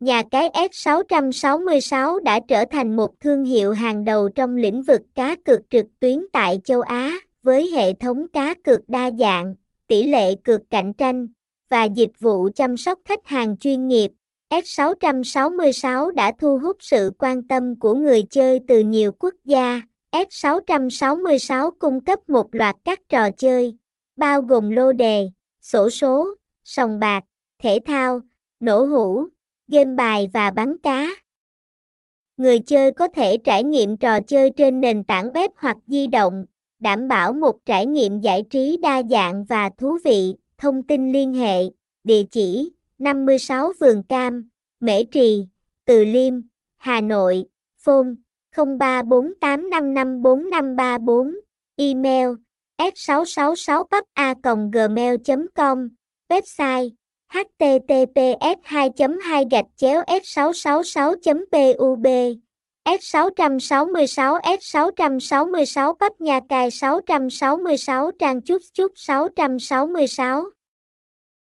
Nhà cái S666 đã trở thành một thương hiệu hàng đầu trong lĩnh vực cá cược trực tuyến tại châu Á, với hệ thống cá cược đa dạng, tỷ lệ cược cạnh tranh và dịch vụ chăm sóc khách hàng chuyên nghiệp. S666 đã thu hút sự quan tâm của người chơi từ nhiều quốc gia. S666 cung cấp một loạt các trò chơi, bao gồm lô đề, sổ số, sòng bạc, thể thao, nổ hũ, game bài và bắn cá. Người chơi có thể trải nghiệm trò chơi trên nền tảng web hoặc di động, đảm bảo một trải nghiệm giải trí đa dạng và thú vị. Thông tin liên hệ, địa chỉ 56 Vườn Cam, Mễ Trì, Từ Liêm, Hà Nội, phone 0348554534, email s666papa.gmail.com, website https 2 2 gạch chéo s 666 pub S666 S666 Bắp nhà Cài 666 Trang Chút Chút 666